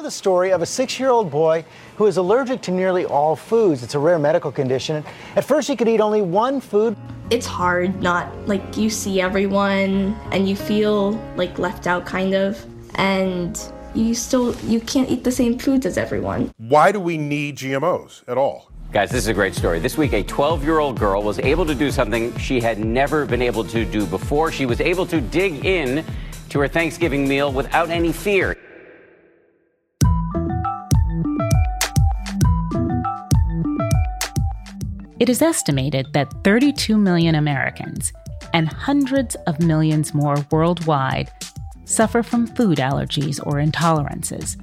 to the story of a six year old boy who is allergic to nearly all foods. It's a rare medical condition. At first, he could eat only one food. It's hard, not like you see everyone and you feel like left out, kind of. And you still you can't eat the same foods as everyone. Why do we need GMOs at all? Guys, this is a great story. This week, a 12 year old girl was able to do something she had never been able to do before. She was able to dig in to her Thanksgiving meal without any fear. It is estimated that 32 million Americans and hundreds of millions more worldwide suffer from food allergies or intolerances.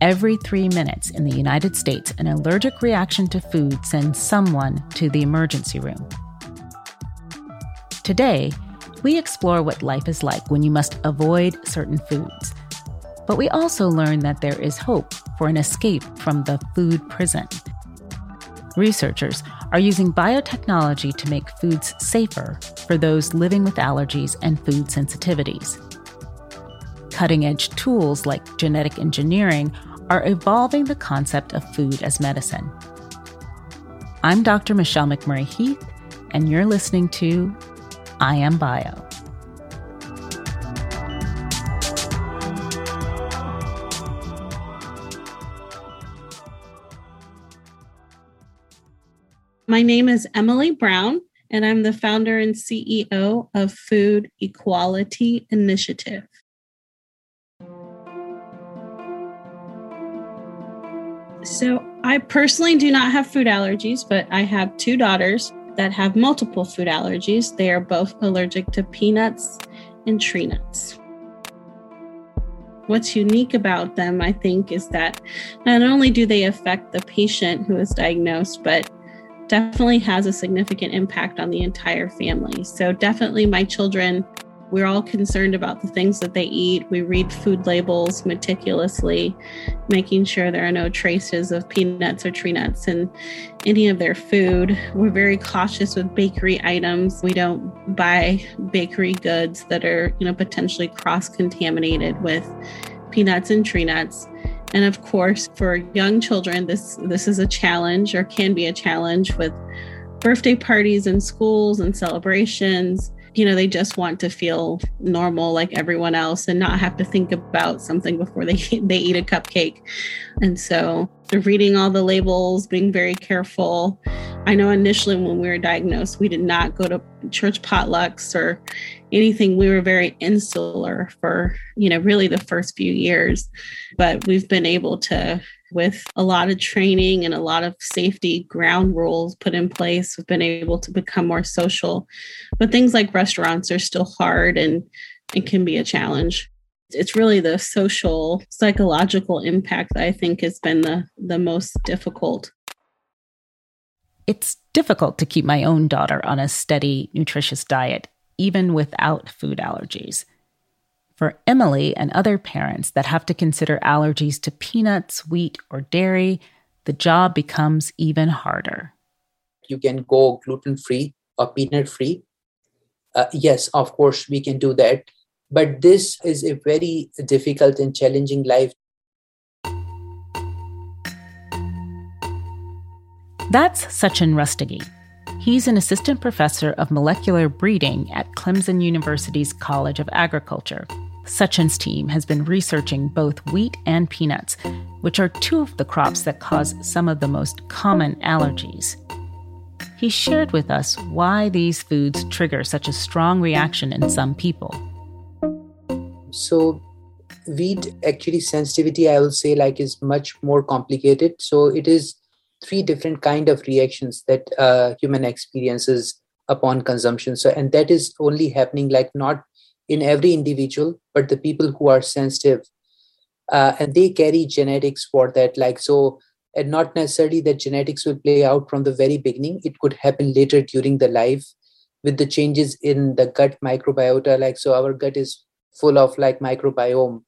Every three minutes in the United States, an allergic reaction to food sends someone to the emergency room. Today, we explore what life is like when you must avoid certain foods. But we also learn that there is hope for an escape from the food prison. Researchers are using biotechnology to make foods safer for those living with allergies and food sensitivities. Cutting edge tools like genetic engineering are evolving the concept of food as medicine. I'm Dr. Michelle McMurry Heath, and you're listening to I Am Bio. My name is Emily Brown, and I'm the founder and CEO of Food Equality Initiative. So, I personally do not have food allergies, but I have two daughters that have multiple food allergies. They are both allergic to peanuts and tree nuts. What's unique about them, I think, is that not only do they affect the patient who is diagnosed, but definitely has a significant impact on the entire family. So, definitely, my children, we're all concerned about the things that they eat. We read food labels meticulously, making sure there are no traces of peanuts or tree nuts in any of their food. We're very cautious with bakery items. We don't buy bakery goods that are, you know, potentially cross contaminated with peanuts and tree nuts. And of course, for young children, this this is a challenge or can be a challenge with birthday parties and schools and celebrations. You know, they just want to feel normal like everyone else and not have to think about something before they they eat a cupcake. And so, reading all the labels, being very careful. I know initially when we were diagnosed, we did not go to church potlucks or anything. We were very insular for you know really the first few years but we've been able to with a lot of training and a lot of safety ground rules put in place we've been able to become more social. But things like restaurants are still hard and it can be a challenge. It's really the social psychological impact that i think has been the the most difficult it's difficult to keep my own daughter on a steady nutritious diet even without food allergies. For Emily and other parents that have to consider allergies to peanuts, wheat, or dairy, the job becomes even harder. You can go gluten free or peanut free. Uh, yes, of course, we can do that. But this is a very difficult and challenging life. That's Sachin Rustgi, He's an assistant professor of molecular breeding at Clemson University's College of Agriculture. Sachin's team has been researching both wheat and peanuts, which are two of the crops that cause some of the most common allergies. He shared with us why these foods trigger such a strong reaction in some people. So, wheat actually sensitivity, I will say, like is much more complicated. So, it is three different kind of reactions that uh, human experiences upon consumption. So and that is only happening like not in every individual but the people who are sensitive uh, and they carry genetics for that. Like so and not necessarily that genetics will play out from the very beginning. It could happen later during the life with the changes in the gut microbiota. Like so our gut is full of like microbiome.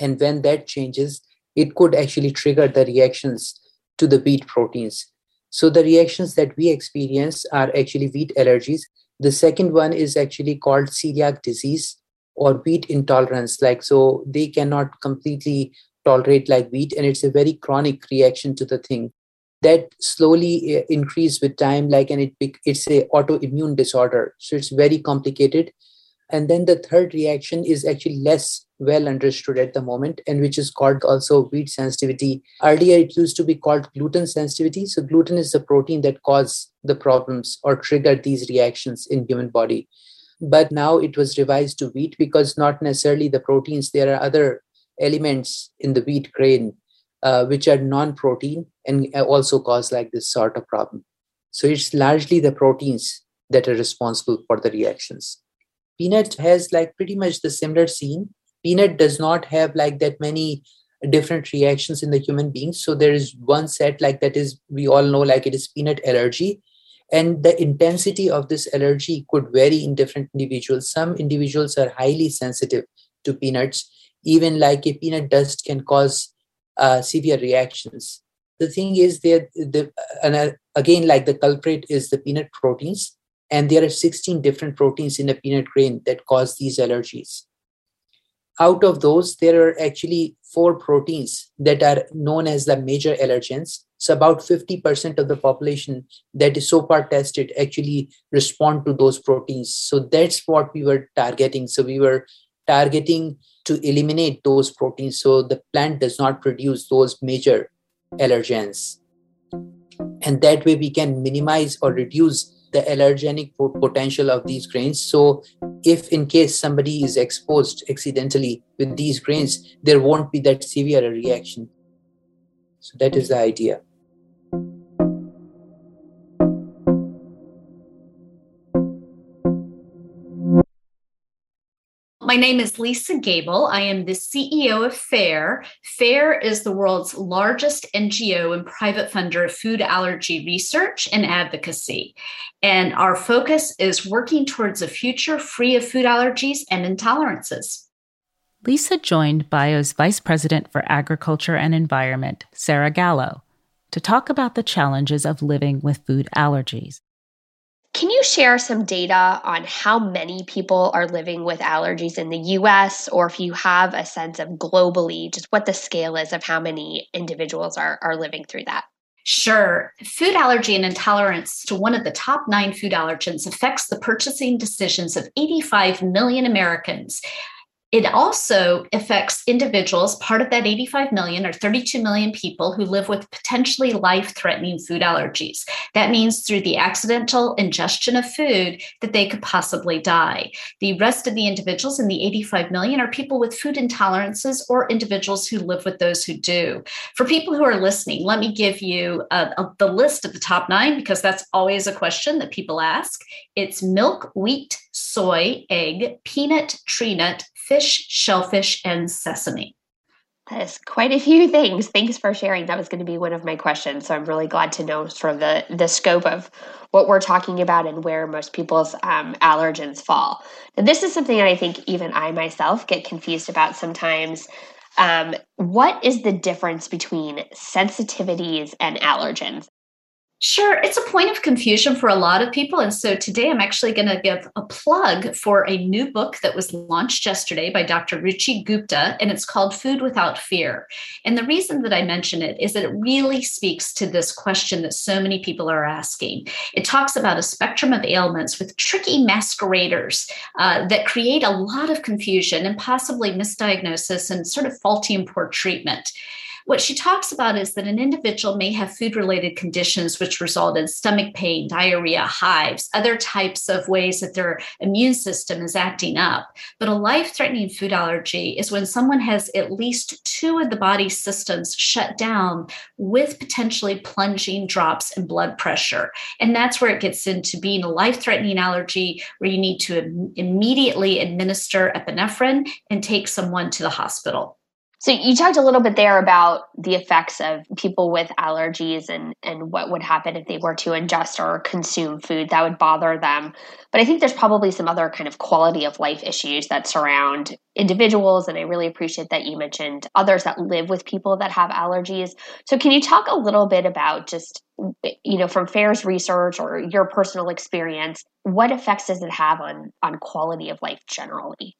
And when that changes it could actually trigger the reactions to the wheat proteins. So the reactions that we experience are actually wheat allergies. The second one is actually called celiac disease or wheat intolerance. Like, so they cannot completely tolerate like wheat and it's a very chronic reaction to the thing that slowly uh, increase with time like and it it's a autoimmune disorder so it's very complicated and then the third reaction is actually less well understood at the moment and which is called also wheat sensitivity. Earlier it used to be called gluten sensitivity. So gluten is the protein that cause the problems or trigger these reactions in human body. But now it was revised to wheat because not necessarily the proteins there are other elements in the wheat grain uh, which are non-protein and also cause like this sort of problem. So it's largely the proteins that are responsible for the reactions peanut has like pretty much the similar scene. Peanut does not have like that many different reactions in the human beings. So there is one set like that is we all know like it is peanut allergy. And the intensity of this allergy could vary in different individuals. Some individuals are highly sensitive to peanuts. Even like a peanut dust can cause uh, severe reactions. The thing is there the and uh, again like the culprit is the peanut proteins and there are 16 different proteins in a peanut grain that cause these allergies. Out of those there are actually four proteins that are known as the major allergens. So about 50% of the population that is so far tested actually respond to those proteins. So that's what we were targeting. So we were targeting to eliminate those proteins. So the plant does not produce those major allergens. And that way we can minimize or reduce the allergenic potential of these grains. So, if in case somebody is exposed accidentally with these grains, there won't be that severe a reaction. So, that is the idea. My name is Lisa Gable. I am the CEO of FAIR. FAIR is the world's largest NGO and private funder of food allergy research and advocacy. And our focus is working towards a future free of food allergies and intolerances. Lisa joined BIO's Vice President for Agriculture and Environment, Sarah Gallo, to talk about the challenges of living with food allergies. Can you share some data on how many people are living with allergies in the US, or if you have a sense of globally, just what the scale is of how many individuals are, are living through that? Sure. Food allergy and intolerance to one of the top nine food allergens affects the purchasing decisions of 85 million Americans. It also affects individuals, part of that 85 million or 32 million people who live with potentially life threatening food allergies. That means through the accidental ingestion of food that they could possibly die. The rest of the individuals in the 85 million are people with food intolerances or individuals who live with those who do. For people who are listening, let me give you a, a, the list of the top nine because that's always a question that people ask. It's milk, wheat, soy, egg, peanut, tree nut, fish, shellfish, and sesame. That is quite a few things. Thanks for sharing. That was going to be one of my questions. So I'm really glad to know sort of the, the scope of what we're talking about and where most people's um, allergens fall. Now, this is something that I think even I myself get confused about sometimes. Um, what is the difference between sensitivities and allergens? Sure, it's a point of confusion for a lot of people. And so today I'm actually going to give a plug for a new book that was launched yesterday by Dr. Ruchi Gupta, and it's called Food Without Fear. And the reason that I mention it is that it really speaks to this question that so many people are asking. It talks about a spectrum of ailments with tricky masqueraders uh, that create a lot of confusion and possibly misdiagnosis and sort of faulty and poor treatment. What she talks about is that an individual may have food related conditions which result in stomach pain, diarrhea, hives, other types of ways that their immune system is acting up. But a life threatening food allergy is when someone has at least two of the body's systems shut down with potentially plunging drops in blood pressure. And that's where it gets into being a life threatening allergy where you need to immediately administer epinephrine and take someone to the hospital. So you talked a little bit there about the effects of people with allergies and and what would happen if they were to ingest or consume food that would bother them. But I think there's probably some other kind of quality of life issues that surround individuals and I really appreciate that you mentioned others that live with people that have allergies. So can you talk a little bit about just you know from FAIR's research or your personal experience what effects does it have on on quality of life generally?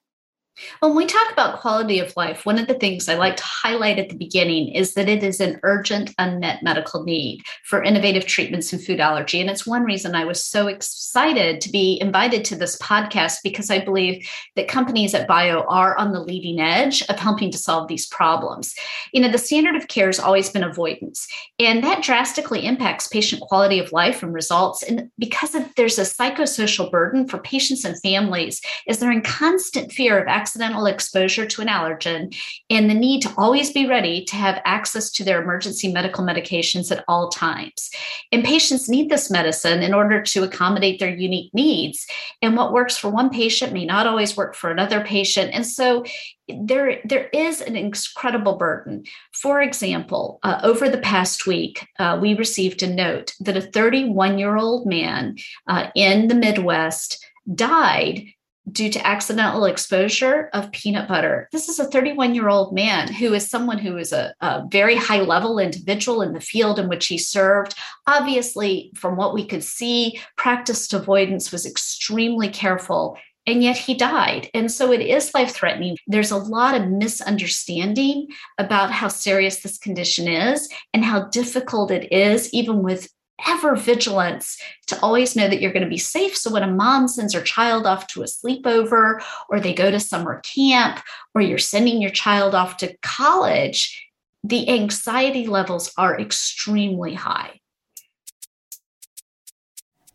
When we talk about quality of life, one of the things I like to highlight at the beginning is that it is an urgent, unmet medical need for innovative treatments in food allergy. And it's one reason I was so excited to be invited to this podcast because I believe that companies at Bio are on the leading edge of helping to solve these problems. You know, the standard of care has always been avoidance, and that drastically impacts patient quality of life and results. And because of, there's a psychosocial burden for patients and families, is they're in constant fear of accidental exposure to an allergen and the need to always be ready to have access to their emergency medical medications at all times. And patients need this medicine in order to accommodate their unique needs. And what works for one patient may not always work for another patient. And so there, there is an incredible burden. For example, uh, over the past week, uh, we received a note that a 31 year old man uh, in the Midwest died due to accidental exposure of peanut butter. This is a 31 year old man who is someone who is a, a, very high level individual in the field in which he served. Obviously, from what we could see, practiced avoidance was extremely careful. And yet he died. And so it is life threatening. There's a lot of misunderstanding about how serious this condition is and how difficult it is, even with ever vigilance to always know that you're going to be safe. So when a mom sends her child off to a sleepover, or they go to summer camp, or you're sending your child off to college, the anxiety levels are extremely high.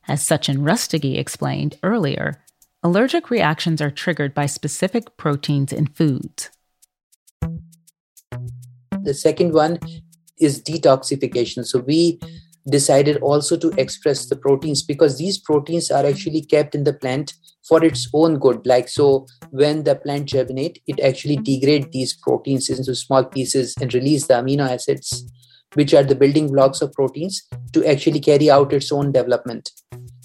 As Sachin Rustgi explained earlier, allergic reactions are triggered by specific proteins in foods. The second one is detoxification. So we decided also to mm-hmm. express the proteins because these proteins are actually kept in the plant for its own good. Like so when the plant germinate it actually mm-hmm. degrade these proteins into small pieces and release the amino acids which are the building blocks of proteins to actually carry out its own development.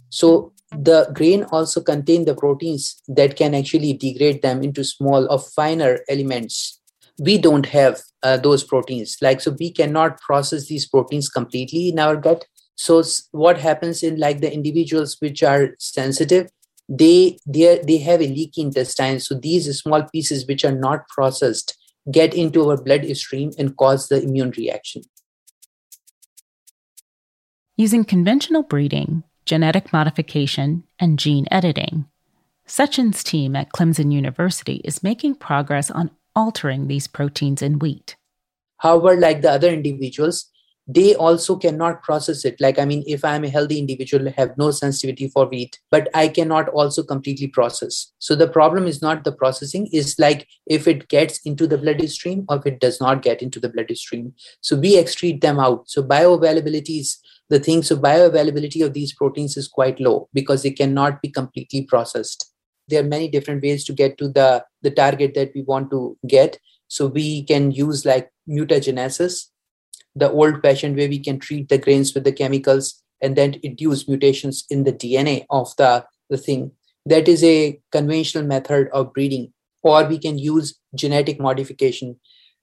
So the grain also contain the proteins that can actually degrade them into small or finer elements we don't have uh, those proteins. Like so we cannot process these proteins completely in our gut. So what happens in like the individuals which are sensitive they they they have a leaky intestine. So these small pieces which are not processed get into our bloodstream and cause the immune reaction. Using conventional breeding genetic modification and gene editing Sachin's team at Clemson University is making progress on altering these proteins in wheat. However, like the other individuals, they also cannot process it. Like, I mean, if I'm a healthy individual, I have no sensitivity for wheat, but I cannot also completely process. So the problem is not the processing, is like if it gets into the bloodstream or if it does not get into the bloodstream. So we excrete them out. So bioavailability is the thing. So bioavailability of these proteins is quite low because they cannot be completely processed there are many different ways to get to the the target that we want to get so we can use like mutagenesis the old fashioned way we can treat the grains with the chemicals and then induce mutations in the dna of the the thing that is a conventional method of breeding or we can use genetic modification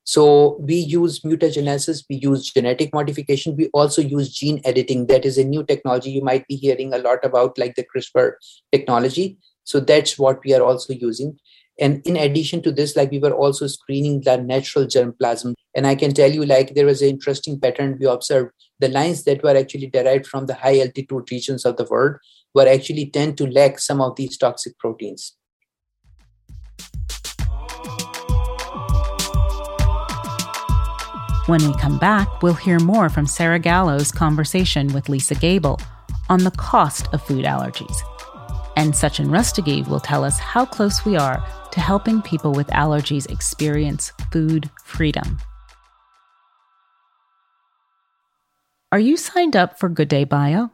so we use mutagenesis, we use genetic modification, we also use gene editing. That is a new technology you might be hearing a lot about, like the CRISPR technology. So that's what we are also using. And in addition to this, like we were also screening the natural germplasm. And I can tell you, like, there was an interesting pattern we observed. The lines that were actually derived from the high altitude regions of the world were actually tend to lack some of these toxic proteins. When we come back, we'll hear more from Sarah Gallo's conversation with Lisa Gable on the cost of food allergies and Sachin Rustgi will tell us how close we are to helping people with allergies experience food freedom. Are you signed up for Good Day Bio?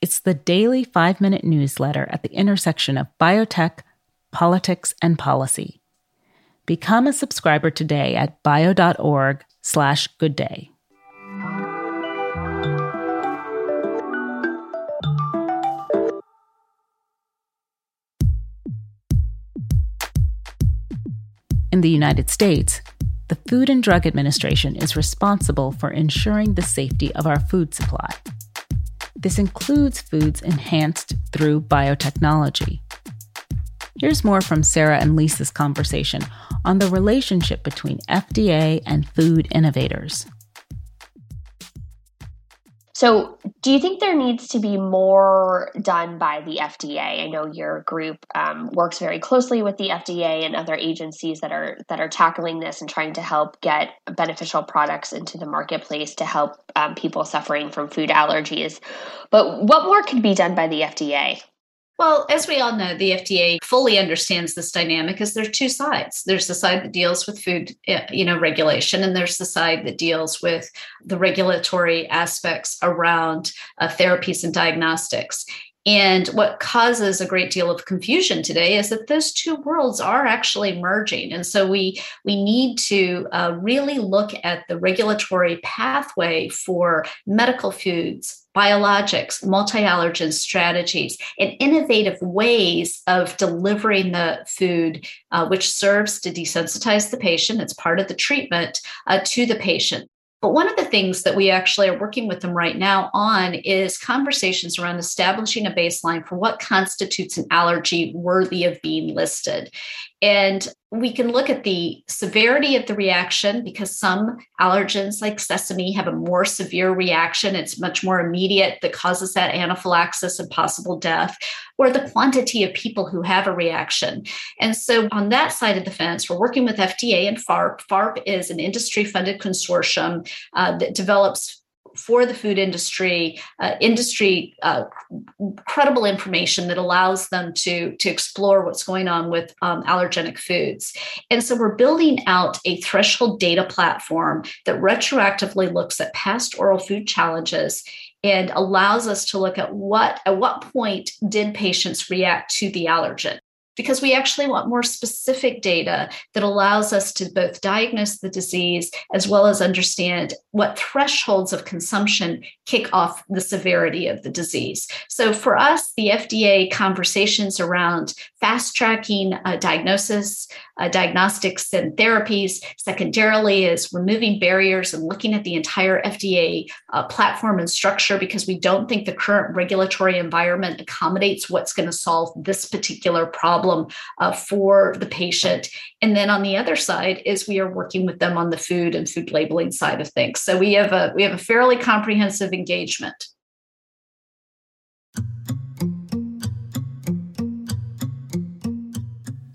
It's the daily five minute newsletter at the intersection of biotech, politics, and policy. Become a subscriber today at bio.org slash good In the United States, the Food and Drug Administration is responsible for ensuring the safety of our food supply. This includes foods enhanced through biotechnology. Here's more from Sarah and Lisa's conversation on the relationship between FDA and food innovators. So, do you think there needs to be more done by the FDA? I know your group um, works very closely with the FDA and other agencies that are that are tackling this and trying to help get beneficial products into the marketplace to help um, people suffering from food allergies. But what more could be done by the FDA? Well, as we all know, the FDA fully understands this dynamic as there are two sides. There's the side that deals with food, eh, you know, regulation, and there's the side that deals with the regulatory aspects around uh, therapies and diagnostics. And what causes a great deal of confusion today is that those two worlds are actually merging. And so we, we need to uh, really look at the regulatory pathway for medical foods, biologics, multi allergen strategies, and innovative ways of delivering the food, uh, which serves to desensitize the patient. It's part of the treatment uh, to the patient. But one of the things that we actually are working with them right now on is conversations around establishing a baseline for what constitutes an allergy worthy of being listed. And we can look at the severity of the reaction because some allergens, like sesame, have a more severe reaction. It's much more immediate that causes that anaphylaxis and possible death, or the quantity of people who have a reaction. And so, on that side of the fence, we're working with FDA and FARRP. FARRP is an industry funded consortium uh, that develops for the food industry, uh, industry uh, credible information that allows them to, to explore what's going on with um, allergenic foods. And so we're building out a threshold data platform that retroactively looks at past oral food challenges and allows us to look at what at what point did patients react to the allergen because we actually want more specific data that allows us to both diagnose the disease as well as understand what thresholds of consumption kick off the severity of the disease. So, for us, the FDA conversations around fast tracking uh, diagnosis, uh, diagnostics, and therapies, secondarily, is removing barriers and looking at the entire FDA uh, platform and structure because we don't think the current regulatory environment accommodates what's going to solve this particular problem problem uh, for the patient. And then on the other side is we are working with them on the food and food labeling side of things. So we have a we have a fairly comprehensive engagement.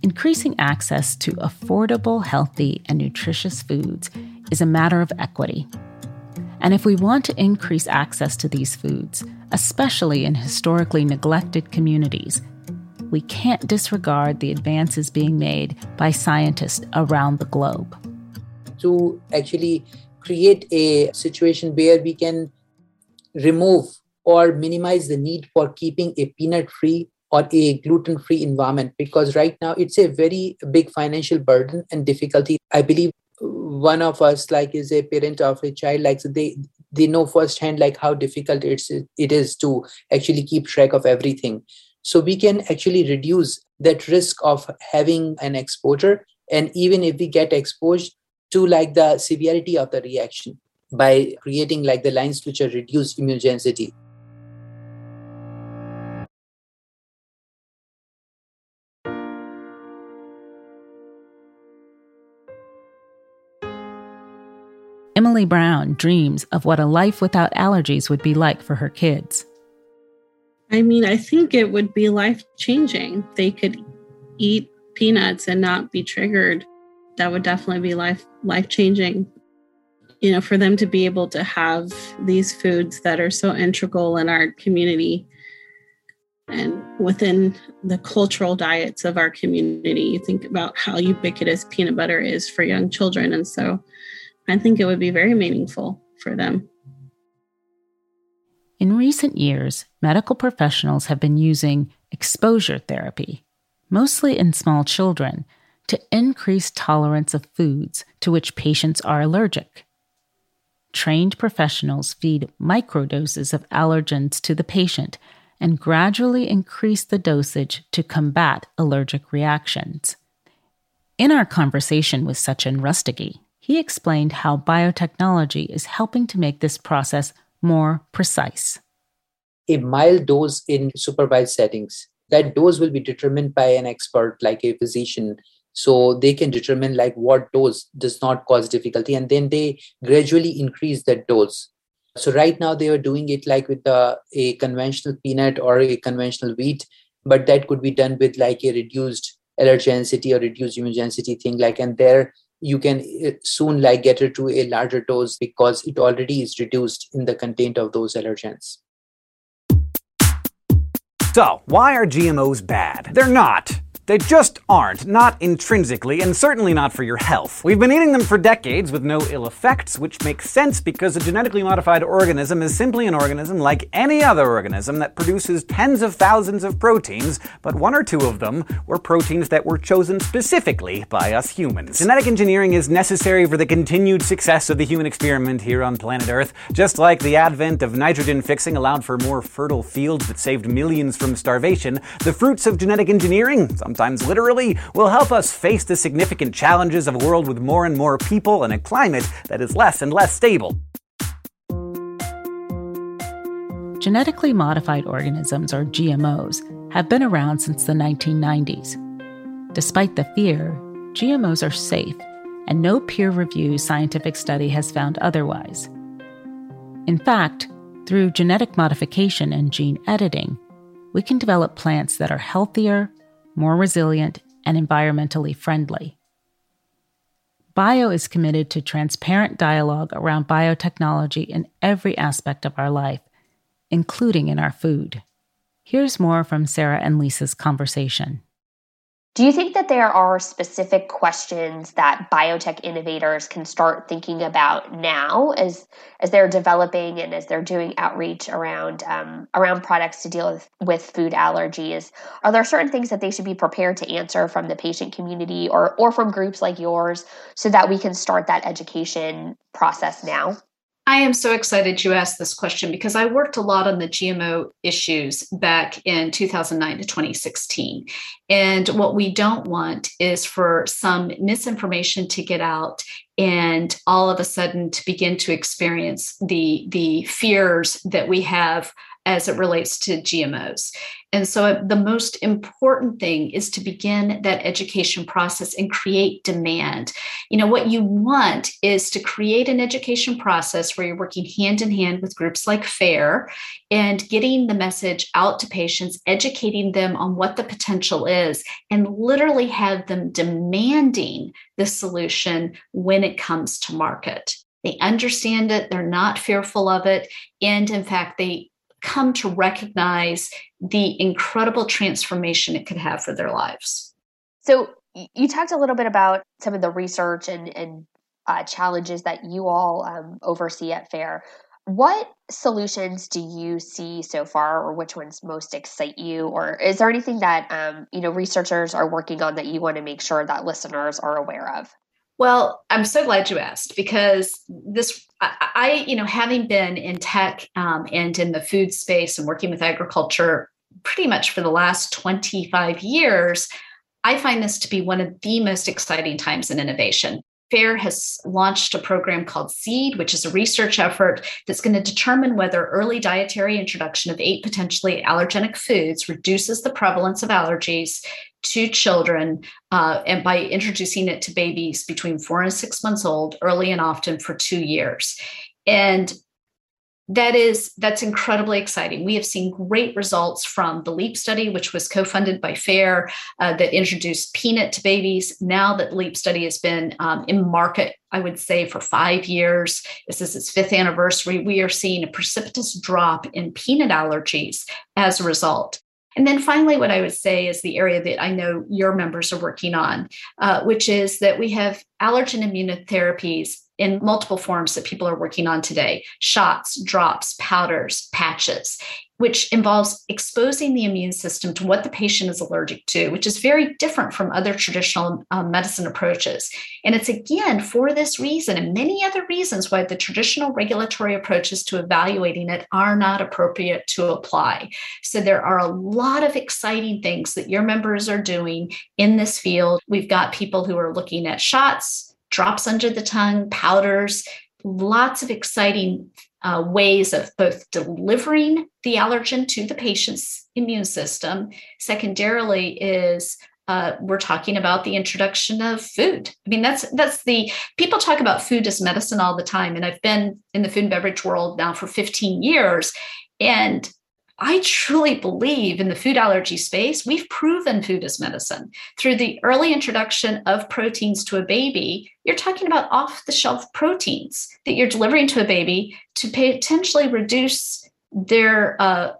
Increasing access to affordable, healthy, and nutritious foods is a matter of equity. And if we want to increase access to these foods, especially in historically neglected communities, we can't disregard the advances being made by scientists around the globe. To actually create a situation where we can remove or minimize the need for keeping a peanut free or a gluten free environment because right now it's a very big financial burden and difficulty i believe one of us like is a parent of a child like they they know firsthand like how difficult it's it is to actually keep track of everything so we can actually reduce that risk of having an exposure. And even if we get exposed to like the severity of the reaction by creating like the lines which are reduced immunogenicity. Emily Brown dreams of what a life without allergies would be like for her kids. I mean, I think it would be life changing. They could eat peanuts and not be triggered. That would definitely be life life changing. You know, for them to be able to have these foods that are so integral in our community and within the cultural diets of our community. You think about how ubiquitous peanut butter is for young children. And so I think it would be very meaningful for them. In recent years, medical professionals have been using exposure therapy, mostly in small children, to increase tolerance of foods to which patients are allergic. Trained professionals feed microdoses of allergens to the patient and gradually increase the dosage to combat allergic reactions. In our conversation with Sachin Rustgi, he explained how biotechnology is helping to make this process more precise. A mild dose in supervised settings. That dose will be determined by an expert like a physician. So they can determine like what dose does not cause difficulty and then they gradually increase that dose. So right now they are doing it like with a, a conventional peanut or a conventional wheat but that could be done with like a reduced allergenicity or reduced immunogenicity thing like and there you can eh, soon like get it to a larger dose because it already is reduced in the content of those allergens. So why are gmos bad? They're not they just aren't, not intrinsically, and certainly not for your health. We've been eating them for decades with no ill effects, which makes sense because a genetically modified organism is simply an organism like any other organism that produces tens of thousands of proteins, but one or two of them were proteins that were chosen specifically by us humans. Genetic engineering is necessary for the continued success of the human experiment here on planet Earth, just like the advent of nitrogen fixing allowed for more fertile fields that saved millions from starvation. The fruits of genetic engineering, sometimes literally, will help us face the significant challenges of a world with more and more people and a climate that is less and less stable. Genetically modified organisms, or GMOs, have been around since the 1990s. Despite the fear, GMOs are safe, and no peer reviewed scientific study has found otherwise. In fact, through genetic modification and gene editing, we can develop plants that are healthier, more resilient, and environmentally friendly. Bio is committed to transparent dialogue around biotechnology in every aspect of our life, including in our food. Here's more from Sarah and Lisa's conversation. Do you think that there are specific questions that biotech innovators can start thinking about now as as they're developing and as they're doing outreach around um, around products to deal with, with food allergies? Are there certain things that they should be prepared to answer from the patient community or or from groups like yours so that we can start that education process now? I am so excited you asked this question because I worked a lot on the GMO issues back in 2009 to 2016. And what we don't want is for some misinformation to get out and all of a sudden to begin to experience the the fears that we have as it relates to GMOs. And so, uh, the most important thing is to begin that education process and create demand. You know, what you want is to create an education process where you're working hand in hand with groups like FAIR and getting the message out to patients, educating them on what the potential is, and literally have them demanding the solution when it comes to market. They understand it, they're not fearful of it. And in fact, they come to recognize the incredible transformation it could have for their lives. So, you talked a little bit about some of the research and, and uh, challenges that you all um, oversee at FAIR. What solutions do you see so far, or which ones most excite you? Or is there anything that um, you know researchers are working on that you want to make sure that listeners are aware of? Well, I'm so glad you asked because this, I, you know, having been in tech um, and in the food space and working with agriculture pretty much for the last 25 years, I find this to be one of the most exciting times in innovation. FAIR has launched a program called SEED, which is a research effort that's going to determine whether early dietary introduction of eight potentially allergenic foods reduces the prevalence of allergies to children uh, and by introducing it to babies between four and six months old early and often for two years. And that is that's incredibly exciting. We have seen great results from the leap study which was co-funded by fair uh, that introduced peanut to babies. Now that leap study has been um, in market i would say for five years this is its fifth anniversary we are seeing a precipitous drop in peanut allergies as a result and then finally, what I would say is the area that I know your members are working on, uh, which is that we have allergen immunotherapies in multiple forms that people are working on today. Shots, drops, powders, patches, which involves exposing the immune system to what the patient is allergic to, which is very different from other traditional um, medicine approaches. And it's again for this reason and many other reasons why the traditional regulatory approaches to evaluating it are not appropriate to apply. So there are a lot of exciting things that your members are doing in this field. We've got people who are looking at shots, drops under the tongue, powders, lots of exciting uh, ways of both delivering the allergen to the patient's immune system. Secondarily, is uh, we're talking about the introduction of food. I mean, that's that's the people talk about food as medicine all the time, and I've been in the food and beverage world now for 15 years, and I truly believe in the food allergy space. We've proven food is medicine. Through the early introduction of proteins to a baby, you're talking about off the shelf proteins that you're delivering to a baby to potentially reduce their uh,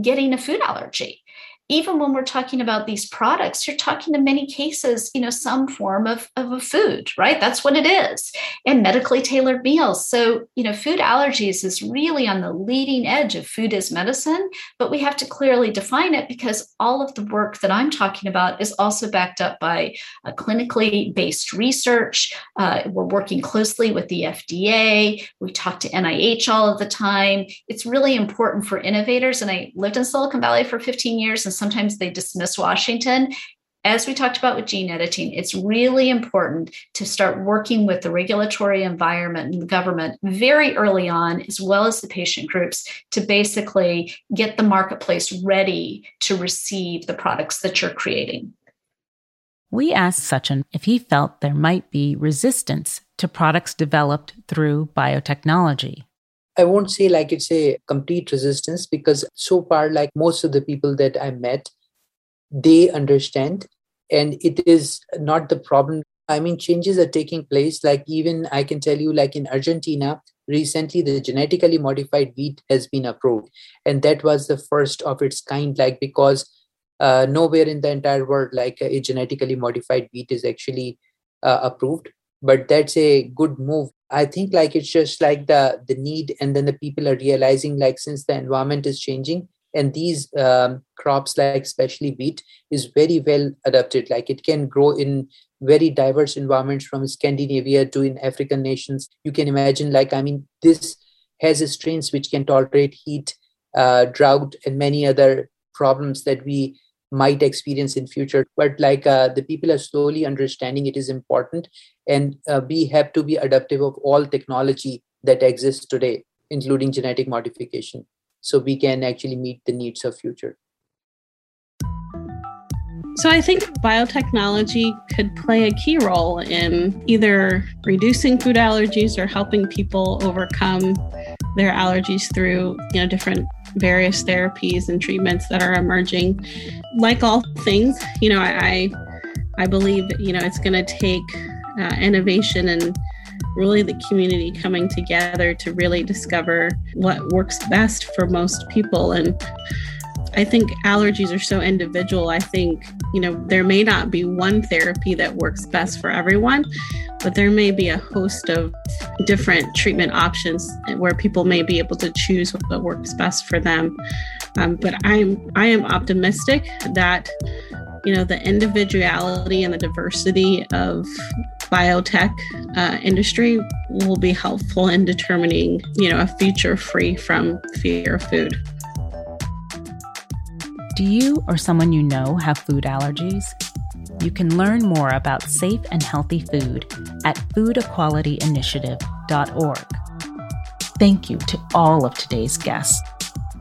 getting a food allergy even when we're talking about these products, you're talking in many cases, you know, some form of, of a food, right? That's what it is. And medically tailored meals. So, you know, food allergies is really on the leading edge of food as medicine, but we have to clearly define it because all of the work that I'm talking about is also backed up by clinically based research. Uh, we're working closely with the FDA. We talk to NIH all of the time. It's really important for innovators. And I lived in Silicon Valley for 15 years and sometimes they dismiss Washington. As we talked about with gene editing, it's really important to start working with the regulatory environment and the government very early on, as well as the patient groups, to basically get the marketplace ready to receive the products that you're creating. We asked Sachin if he felt there might be resistance to products developed through biotechnology. I won't say like it's a complete resistance because so far, like most of the people that I met, they understand and it is not the problem. I mean, changes are taking place. Like, even I can tell you, like in Argentina, recently the genetically modified wheat has been approved. And that was the first of its kind, like, because uh, nowhere in the entire world, like a genetically modified wheat is actually uh, approved. But that's a good move I think like it's just like the the need, and then the people are realizing like since the environment is changing, and these um, crops like especially wheat is very well adapted. Like it can grow in very diverse environments from Scandinavia to in African nations. You can imagine like I mean this has strains which can tolerate heat, uh, drought, and many other problems that we might experience in future but like uh, the people are slowly understanding it is important and uh, we have to be adaptive of all technology that exists today including genetic modification so we can actually meet the needs of future so I think biotechnology could play a key role in either reducing food allergies or helping people overcome their allergies through, you know, different various therapies and treatments that are emerging. Like all things, you know, I I believe you know it's going to take uh, innovation and really the community coming together to really discover what works best for most people and I think allergies are so individual. I think, you know, there may not be one therapy that works best for everyone, but there may be a host of different treatment options where people may be able to choose what works best for them. Um, but I'm I am optimistic that you know the individuality and the diversity of biotech uh, industry will be helpful in determining you know a future free from fear of food. Do you or someone you know have food allergies? You can learn more about safe and healthy food at foodequalityinitiative.org. Thank you to all of today's guests.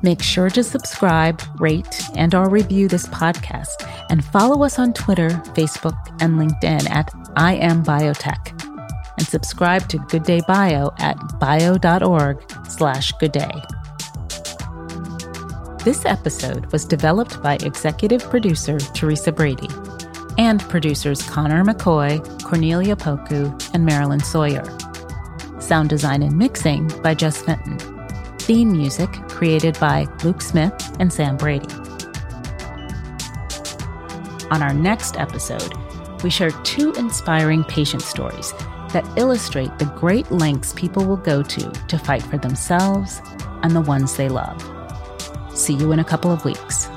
Make sure to subscribe, rate, and or review this podcast and follow us on Twitter, Facebook, and LinkedIn at I am Biotech. And subscribe to Good Day Bio at bio.org slash good day. This episode was developed by executive producer Teresa Brady and producers Connor McCoy, Cornelia Poku, and Marilyn Sawyer. Sound design and mixing by Jess Fenton. Theme music created by Luke Smith and Sam Brady. On our next episode, we share two inspiring patient stories that illustrate the great lengths people will go to to fight for themselves and the ones they love. See you in a couple of weeks.